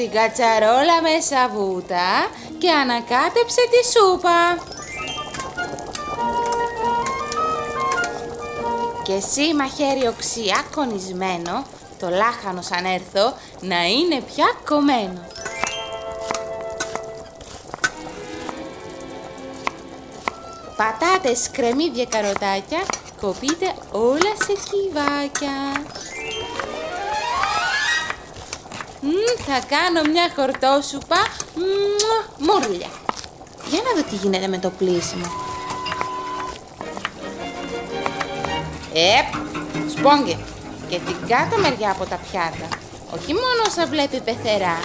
στην κατσαρόλα με σαβούτα και ανακάτεψε τη σούπα. Και εσύ μαχαίρι οξιά κονισμένο, το λάχανος σαν έρθω, να είναι πια κομμένο. Πατάτες, κρεμμύδια, καροτάκια, κοπείτε όλα σε κυβάκια. Μ, θα κάνω μια χορτόσουπα μουρλια. Για να δω τι γίνεται με το πλήσιμο. Επ, σπόγγε. Και την κάτω μεριά από τα πιάτα. Όχι μόνο όσα βλέπει πεθερά,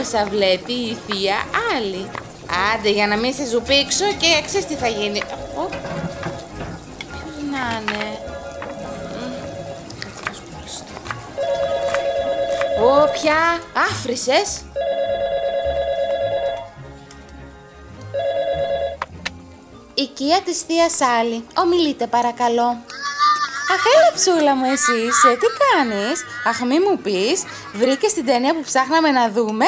όσα βλέπει η θεία άλλη. Άντε για να μην σε ζουπίξω και ξέρεις τι θα γίνει. Ω, ποιος να είναι. Ω, πια άφρισες. Οικία της θείας Άλλη. Ομιλείτε παρακαλώ. Αχ, έλα ψούλα μου εσύ είσαι, τι κάνεις; Αχ, μη μου πεις, βρήκες την ταινία που ψάχναμε να δούμε;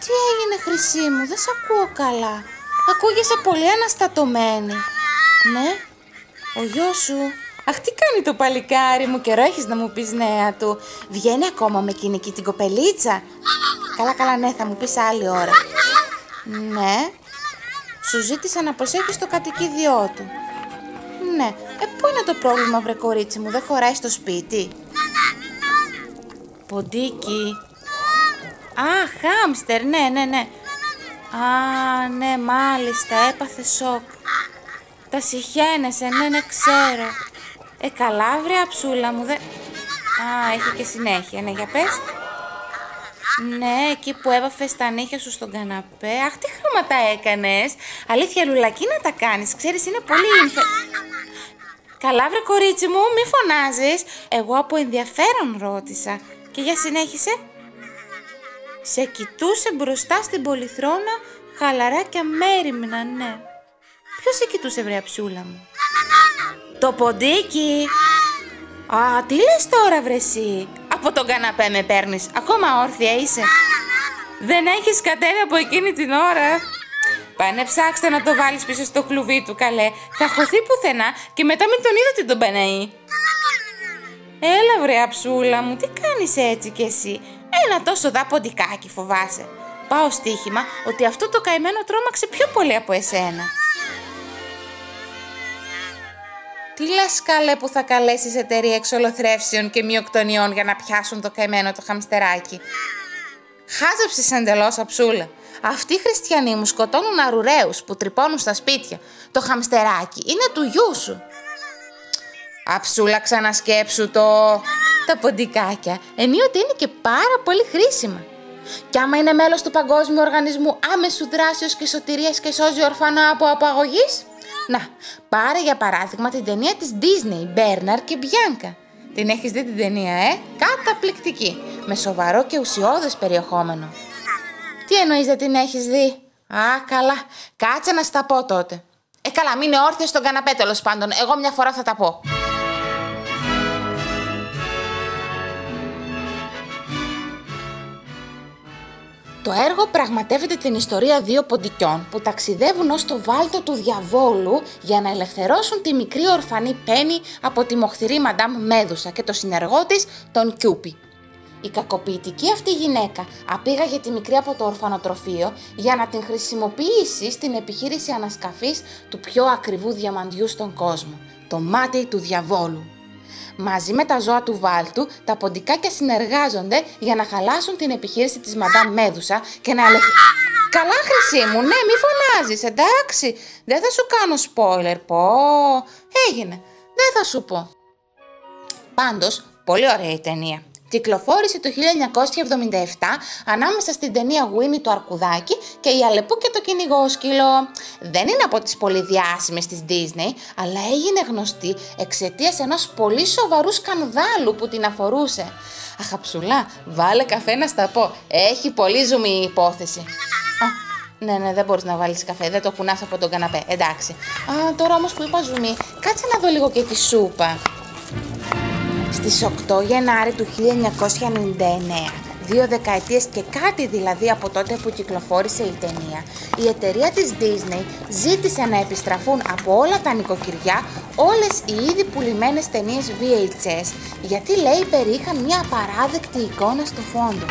Τι έγινε χρυσή μου, δεν σε ακούω καλά. Ακούγεσαι πολύ αναστατωμένη. Ναι, ο γιος σου. Αχ, τι κάνει το παλικάρι μου, καιρό έχεις να μου πεις νέα του. Βγαίνει ακόμα με εκείνη εκεί την κοπελίτσα. Καλά, καλά, ναι, θα μου πεις άλλη ώρα. Ναι, σου ζήτησα να προσέχεις το κατοικίδιό του. Ναι, ε, πού είναι το πρόβλημα, βρε κορίτσι μου, δεν χωράει στο σπίτι; Ποντίκι. Α, χάμστερ, ναι, ναι, ναι. Α, ναι, μάλιστα, έπαθε σοκ. Τα συχαίνεσαι, ναι, ναι, ξέρω. Ε, καλά, βρε αψούλα μου, δεν... Α, έχει και συνέχεια, ναι, για πες. Ναι, εκεί που έβαφε τα νύχια σου στον καναπέ. Αχ, τι χρώματα έκανες. Αλήθεια, λουλακί να τα κάνεις. Ξέρεις, είναι πολύ... Καλά βρε κορίτσι μου, μη φωνάζεις. Εγώ από ενδιαφέρον ρώτησα. Και για συνέχισε. Σε κοιτούσε μπροστά στην πολυθρόνα, χαλαρά και αμέριμνα, ναι. Ποιος σε κοιτούσε βρε αψούλα μου; Το ποντίκι. Α, τι λες τώρα βρε εσύ; Από τον καναπέ με παίρνεις. Ακόμα όρθια είσαι. Δεν έχεις κατέβει από εκείνη την ώρα. Πάνε ψάξτε να το βάλεις πίσω στο κλουβί του, καλέ. Θα χωθεί πουθενά και μετά μην τον είδατε τον Παναή. Έλα βρε αψούλα μου, τι κάνεις έτσι κι εσύ; Ένα τόσο δαποντικάκι φοβάσαι. Πάω στοίχημα ότι αυτό το καημένο τρόμαξε πιο πολύ από εσένα. Τι λες καλέ που θα καλέσεις εταιρεία εξολοθρεύσεων και μειοκτονιών για να πιάσουν το καημένο το χαμστεράκι; Χάζεψες εντελώς αψούλα. Αυτοί οι χριστιανοί μου σκοτώνουν αρουραίους που τρυπώνουν στα σπίτια. Το χαμστεράκι είναι του γιού σου. Αψούλα ξανασκέψου το... Τα ποντικάκια ενίοτε είναι και πάρα πολύ χρήσιμα. Κι άμα είναι μέλος του Παγκόσμιου Οργανισμού Άμεσου Δράσεως και Σωτηρίας και σώζει ορφανά από απαγωγής. Να, πάρε για παράδειγμα την ταινία της Disney, Μπέρναρ και Μπιάνκα. Την έχεις δει την ταινία, ε; Καταπληκτική, με σοβαρό και ουσιώδες περιεχόμενο. Τι εννοείς δεν την έχεις δει; Α, καλά. Κάτσε να στα πω τότε. Ε, καλά, μην είναι όρθιος στον καναπέ τέλος πάντων. Εγώ μια φορά θα τα πω. Το έργο πραγματεύεται την ιστορία δύο ποντικιών που ταξιδεύουν ως το βάλτο του διαβόλου για να ελευθερώσουν τη μικρή ορφανή Πένι από τη μοχθηρή Μαντάμ Μέδουσα και το συνεργό της, τον Κιούπι. Η κακοποιητική αυτή γυναίκα απήγαγε τη μικρή από το ορφανοτροφείο για να την χρησιμοποιήσει στην επιχείρηση ανασκαφής του πιο ακριβού διαμαντιού στον κόσμο, το μάτι του διαβόλου. Μαζί με τα ζώα του βάλτου, τα ποντικάκια συνεργάζονται για να χαλάσουν την επιχείρηση της Μαντάμ Μέδουσα και να ελευθερώσουν... Καλά χρυσή μου, ναι μη φωνάζεις, εντάξει, δεν θα σου κάνω spoiler, πω, έγινε, δεν θα σου πω. Πάντως, πολύ ωραία η ταινία. Κυκλοφόρησε το 1977 ανάμεσα στην ταινία Winnie το Αρκουδάκι και η Αλεπού και το κυνηγό σκύλο. Δεν είναι από τις πολύ διάσημες της Disney, αλλά έγινε γνωστή εξαιτίας ενός πολύ σοβαρού σκανδάλου που την αφορούσε. Αχαψουλά, βάλε καφέ να στα πω. Έχει πολύ ζουμί η υπόθεση. Α, ναι, ναι, δεν μπορείς να βάλεις καφέ, δεν το κουνάς από τον καναπέ, εντάξει. Α, τώρα όμως που είπα ζουμί, κάτσε να δω λίγο και τη σούπα. Στις 8 Γενάρη του 1999 δύο δεκαετίες και κάτι δηλαδή από τότε που κυκλοφόρησε η ταινία, η εταιρεία της Disney ζήτησε να επιστραφούν από όλα τα νοικοκυριά όλες οι ήδη πουλημένες ταινίες VHS, γιατί λέει περιείχαν μια απαράδεκτη εικόνα στο φόντο.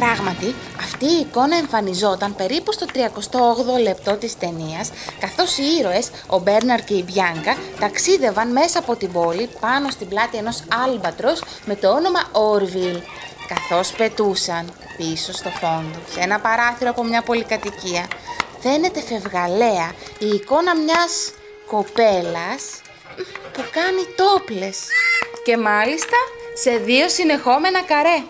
Πράγματι, αυτή η εικόνα εμφανιζόταν περίπου στο 38ο λεπτό της ταινίας, καθώς οι ήρωες, ο Μπέρναρ και η Μπιάνκα, ταξίδευαν μέσα από την πόλη πάνω στην πλάτη ενός άλμπατρος με το όνομα Όρβιλ, καθώς πετούσαν πίσω στο φόντο, σε ένα παράθυρο από μια πολυκατοικία, φαίνεται φευγαλέα η εικόνα μιας κοπέλας που κάνει τόπλες. Και μάλιστα σε δύο συνεχόμενα καρέ.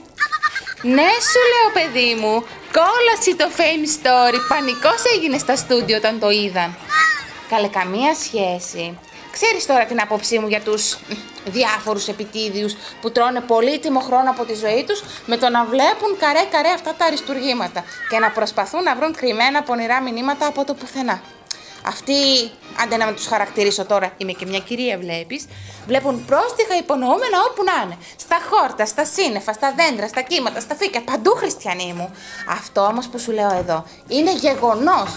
Ναι, σου λέω παιδί μου, κόλαση το fame story, πανικός έγινε στα στούντιο όταν το είδαν. Καλέ καμία σχέση. Ξέρεις τώρα την άποψή μου για τους διάφορους επιτίδιους που τρώνε πολύτιμο χρόνο από τη ζωή τους με το να βλέπουν καρέ καρέ αυτά τα αριστουργήματα και να προσπαθούν να βρουν κρυμμένα πονηρά μηνύματα από το πουθενά. Αυτοί, άντε να με τους χαρακτηρίσω τώρα, είμαι και μια κυρία, βλέπεις, βλέπουν πρόστιχα υπονοούμενα όπου να είναι. Στα χόρτα, στα σύννεφα, στα δέντρα, στα κύματα, στα φύκια, παντού χριστιανοί μου. Αυτό όμως που σου λέω εδώ είναι γεγονός.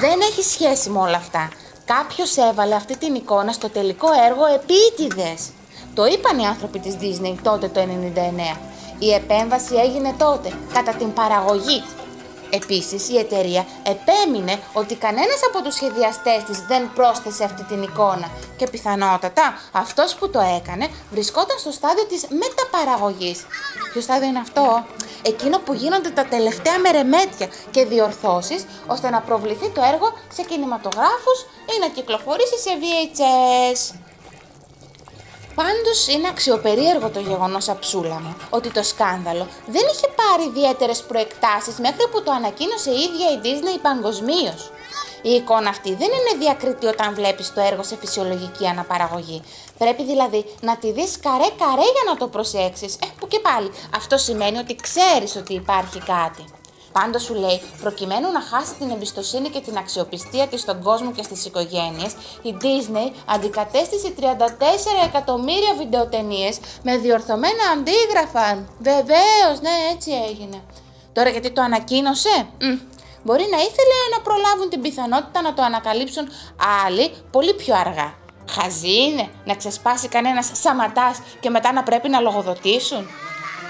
Δεν έχει σχέση με όλα αυτά. Κάποιος έβαλε αυτή την εικόνα στο τελικό έργο επίτηδες. Το είπαν οι άνθρωποι της Disney τότε το 99. Η επέμβαση έγινε τότε, κατά την παραγωγή Επίσης, η εταιρεία επέμεινε ότι κανένας από τους σχεδιαστές της δεν πρόσθεσε αυτή την εικόνα και πιθανότατα αυτός που το έκανε βρισκόταν στο στάδιο της μεταπαραγωγής. Ποιο στάδιο είναι αυτό; Εκείνο που γίνονται τα τελευταία μερεμέτια και διορθώσεις ώστε να προβληθεί το έργο σε κινηματογράφους ή να κυκλοφορήσει σε VHS. Πάντως είναι αξιοπερίεργο το γεγονός αψούλα μου ότι το σκάνδαλο δεν είχε πάρει ιδιαίτερες προεκτάσεις μέχρι που το ανακοίνωσε η ίδια η Disney παγκοσμίως. Η εικόνα αυτή δεν είναι διακριτή όταν βλέπεις το έργο σε φυσιολογική αναπαραγωγή. Πρέπει δηλαδή να τη δεις καρέ-καρέ για να το προσέξεις. Ε, που και πάλι. Αυτό σημαίνει ότι ξέρεις ότι υπάρχει κάτι. Πάντως σου λέει, προκειμένου να χάσει την εμπιστοσύνη και την αξιοπιστία της στον κόσμο και στις οικογένειες, η Disney αντικατέστησε 34 εκατομμύρια βιντεοτενίες με διορθωμένα αντίγραφα. Βεβαίως, ναι, έτσι έγινε. Τώρα γιατί το ανακοίνωσε, μπορεί να ήθελε να προλάβουν την πιθανότητα να το ανακαλύψουν άλλοι πολύ πιο αργά. Χαζή είναι να ξεσπάσει κανένας σαματάς και μετά να πρέπει να λογοδοτήσουν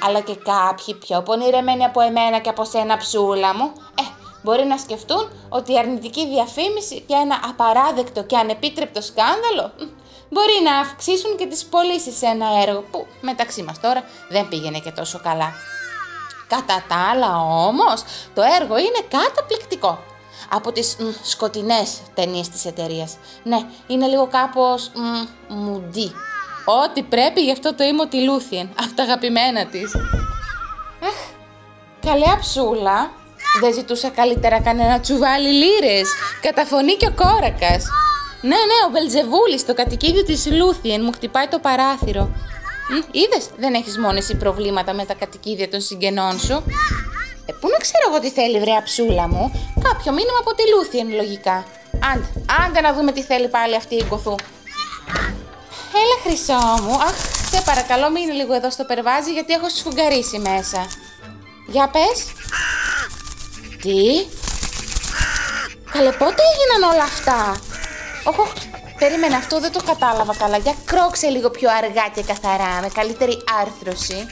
αλλά και κάποιοι πιο πονηρεμένοι από εμένα και από σένα ψούλα μου, ε, μπορεί να σκεφτούν ότι η αρνητική διαφήμιση και ένα απαράδεκτο και ανεπίτρεπτο σκάνδαλο μπορεί να αυξήσουν και τις πωλήσεις σε ένα έργο που μεταξύ μας τώρα δεν πήγαινε και τόσο καλά. Κατά τα άλλα όμως, το έργο είναι καταπληκτικό. Από τις μ, σκοτεινές ταινίες της εταιρείας. Ναι, είναι λίγο κάπως μ, μουντί Ό,τι πρέπει γι' αυτό το είμαι τη Λούθιεν, από τα αγαπημένα της. Αχ, καλή αψούλα. Δεν ζητούσα καλύτερα κανένα τσουβάλι λίρες. Κατά φωνή και ο κόρακας. Ναι, ναι, ο Βελζεβούλης, το κατοικίδιο της Λούθιεν, μου χτυπάει το παράθυρο. Είδες, δεν έχεις μόνο εσύ προβλήματα με τα κατοικίδια των συγγενών σου. Ε, πού να ξέρω εγώ τι θέλει, βρε αψούλα μου. Κάποιο μήνυμα από τη Λούθιεν, λογικά. Άντε, άντε να δούμε τι θέλει πάλι αυτή η γκοθού. Έλα χρυσό μου. Αχ, σε παρακαλώ μείνει λίγο εδώ στο περβάζι γιατί έχω σφουγγαρίσει μέσα. Για πες. Τι; Καλέ πότε έγιναν όλα αυτά; Όχ, περίμενε αυτό δεν το κατάλαβα καλά. Για κρόξε λίγο πιο αργά και καθαρά με καλύτερη άρθρωση.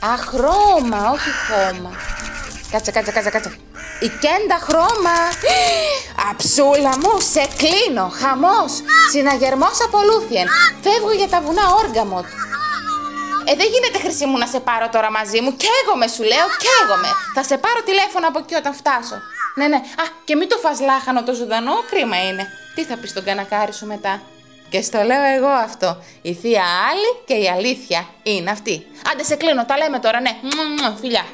Αχρώμα, όχι χώμα. Κάτσε, κάτσε, κάτσε, κάτσε. Η κέντα χρώμα. Αψούλα μου, σε κλείνω. Χαμός. Συναγερμός από Λούθιεν. Φεύγω για τα βουνά Όργαμοτ. Ε, δεν γίνεται χρυσή μου να σε πάρω τώρα μαζί μου. Καίγομαι, σου λέω, καίγομαι. Θα σε πάρω τηλέφωνο από εκεί όταν φτάσω. Ναι, ναι. Α, και μην το φας λάχανο το ζωντανό, κρίμα είναι. Τι θα πεις στον κανακάρι σου μετά; Και στο λέω εγώ αυτό. Η θεία άλλη και η αλήθεια είναι αυτή. Άντε σε κλείνω, τα λέμε τώρα, ναι. Φιλιά.